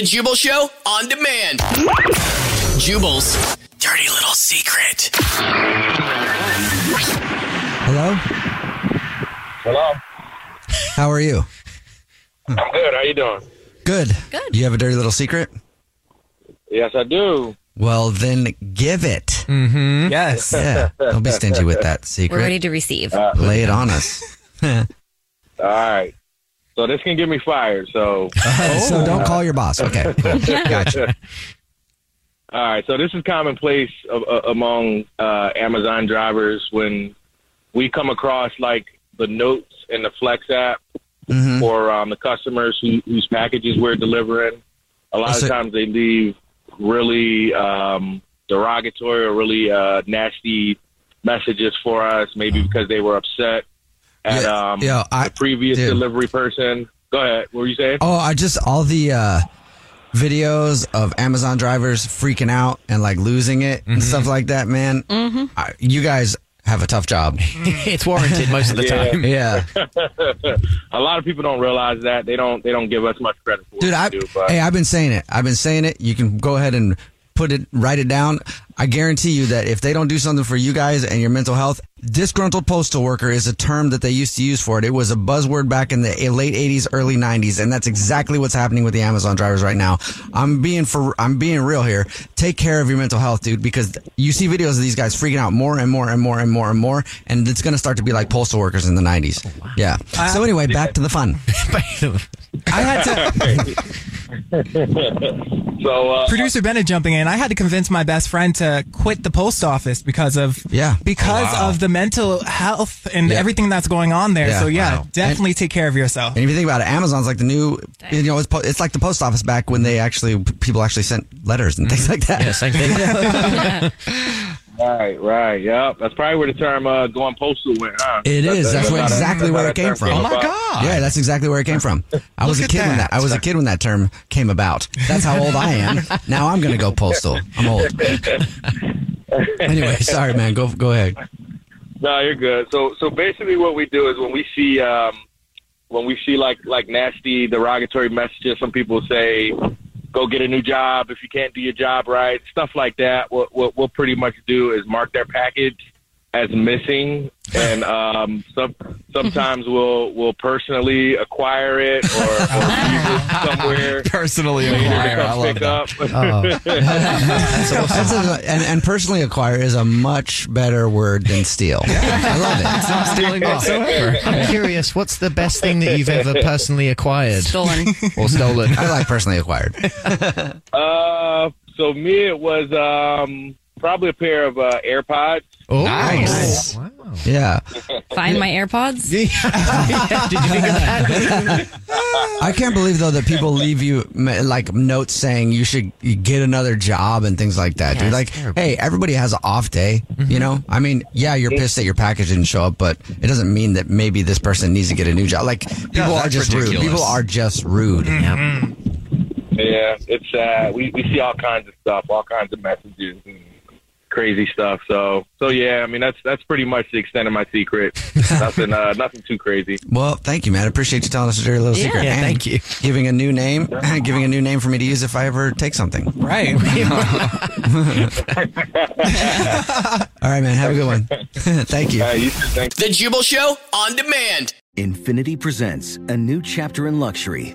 The Jubal Show on demand. Jubal's dirty little secret. Hello? Hello. How are you? I'm good. How you doing? Good. Good. Do You have a dirty little secret? Yes, I do. Well, then give it. Mm-hmm. Yes. Yeah. Don't be stingy with that secret. We're secret. ready to receive. Lay it on us. All right. So this can get me fired. So so don't call your boss. Okay. Gotcha. all right. So this is commonplace uh, uh, among uh, Amazon drivers when we come across like the notes in the Flex app Mhm. for um, the customers who, whose packages we're delivering. A lot Oh, so- of times they leave really um, derogatory or really uh, nasty messages for us, maybe because they were upset at Yeah, um, yeah, I- the previous dude. delivery person. Go ahead. What were you saying? Oh, I just all the uh videos of Amazon drivers freaking out and like losing it and stuff like that, man. Mm-hmm. I, you guys have a tough job. it's warranted most of the Yeah. time. Yeah. a lot of people don't realize that. They don't. They don't give us much credit for Dude, what I, we do. But hey, I've been saying it. I've been saying it. You can go ahead and put it, write it down. I guarantee you that if they don't do something for you guys and your mental health, disgruntled postal worker is a term that they used to use for it. It was a buzzword back in the late '80s, early '90s, and that's exactly what's happening with the Amazon drivers right now. I'm being for, I'm being real here. Take care of your mental health, dude, because you see videos of these guys freaking out more and more and more and more and more, and it's going to start to be like postal workers in the '90s. Yeah. So anyway, back to the fun. I had to. so uh, Producer Bennett jumping in. I had to convince my best friend to quit the post office because of Yeah. because of the mental health and Yeah. everything that's going on there. Yeah. so yeah, Wow. definitely take care of yourself. And if you think about it, Amazon's like the new, you know, it's, po- it's like the post office back when they actually, people actually sent letters and things like that. Yeah, same thing. right, right, yep. That's probably where the term uh, "going postal" went. Huh? It is. That's where how that- exactly that's where it came from. Oh my god. Yeah, that's exactly where it came from. I was a kid at when that. that. I was a kid when that term came about. That's how old I am. Now I'm going to go postal. I'm old. anyway, sorry, man. Go go ahead. No, you're good. So, so basically, what we do is when we see, um, when we see like like nasty, derogatory messages, some people say, "Go get a new job if you can't do your job right," stuff like that. What what we'll pretty much do is mark their package as missing, and um, some sometimes we'll we'll personally acquire it or, or leave it somewhere. Personally for you to acquire. I come love pick that. up. That's a, and, and personally acquire is a much better word than steal. I love it. It's not stealing whatsoever. I'm curious, what's the best thing that you've ever personally acquired Stolen. or stolen? I like personally acquired. Uh, so me, it was um, probably a pair of uh, AirPods. Oh, Nice. Wow. Yeah. Find my AirPods. Did you think of that? I can't believe though that people leave you like notes saying you should get another job and things like that. Yeah, dude, like, terrible. hey, everybody has an off day. You know, I mean, yeah, you're pissed that your package didn't show up, but it doesn't mean that maybe this person needs to get a new job. Like, people are that's just rude. People are just rude. Yeah, it's uh, we we see all kinds of stuff, all kinds of messages and crazy stuff. So so yeah, I mean that's that's pretty much the extent of my secret. nothing uh, nothing too crazy. Well, thank you, man. I appreciate you telling us a dirty little Yeah. secret. Yeah, thank you. Giving a new name, giving a new name for me to use if I ever take something. Right. All right, man. Have a good one. thank you. Uh, you should thank The Jubal Show on demand. Infiniti presents a new chapter in luxury,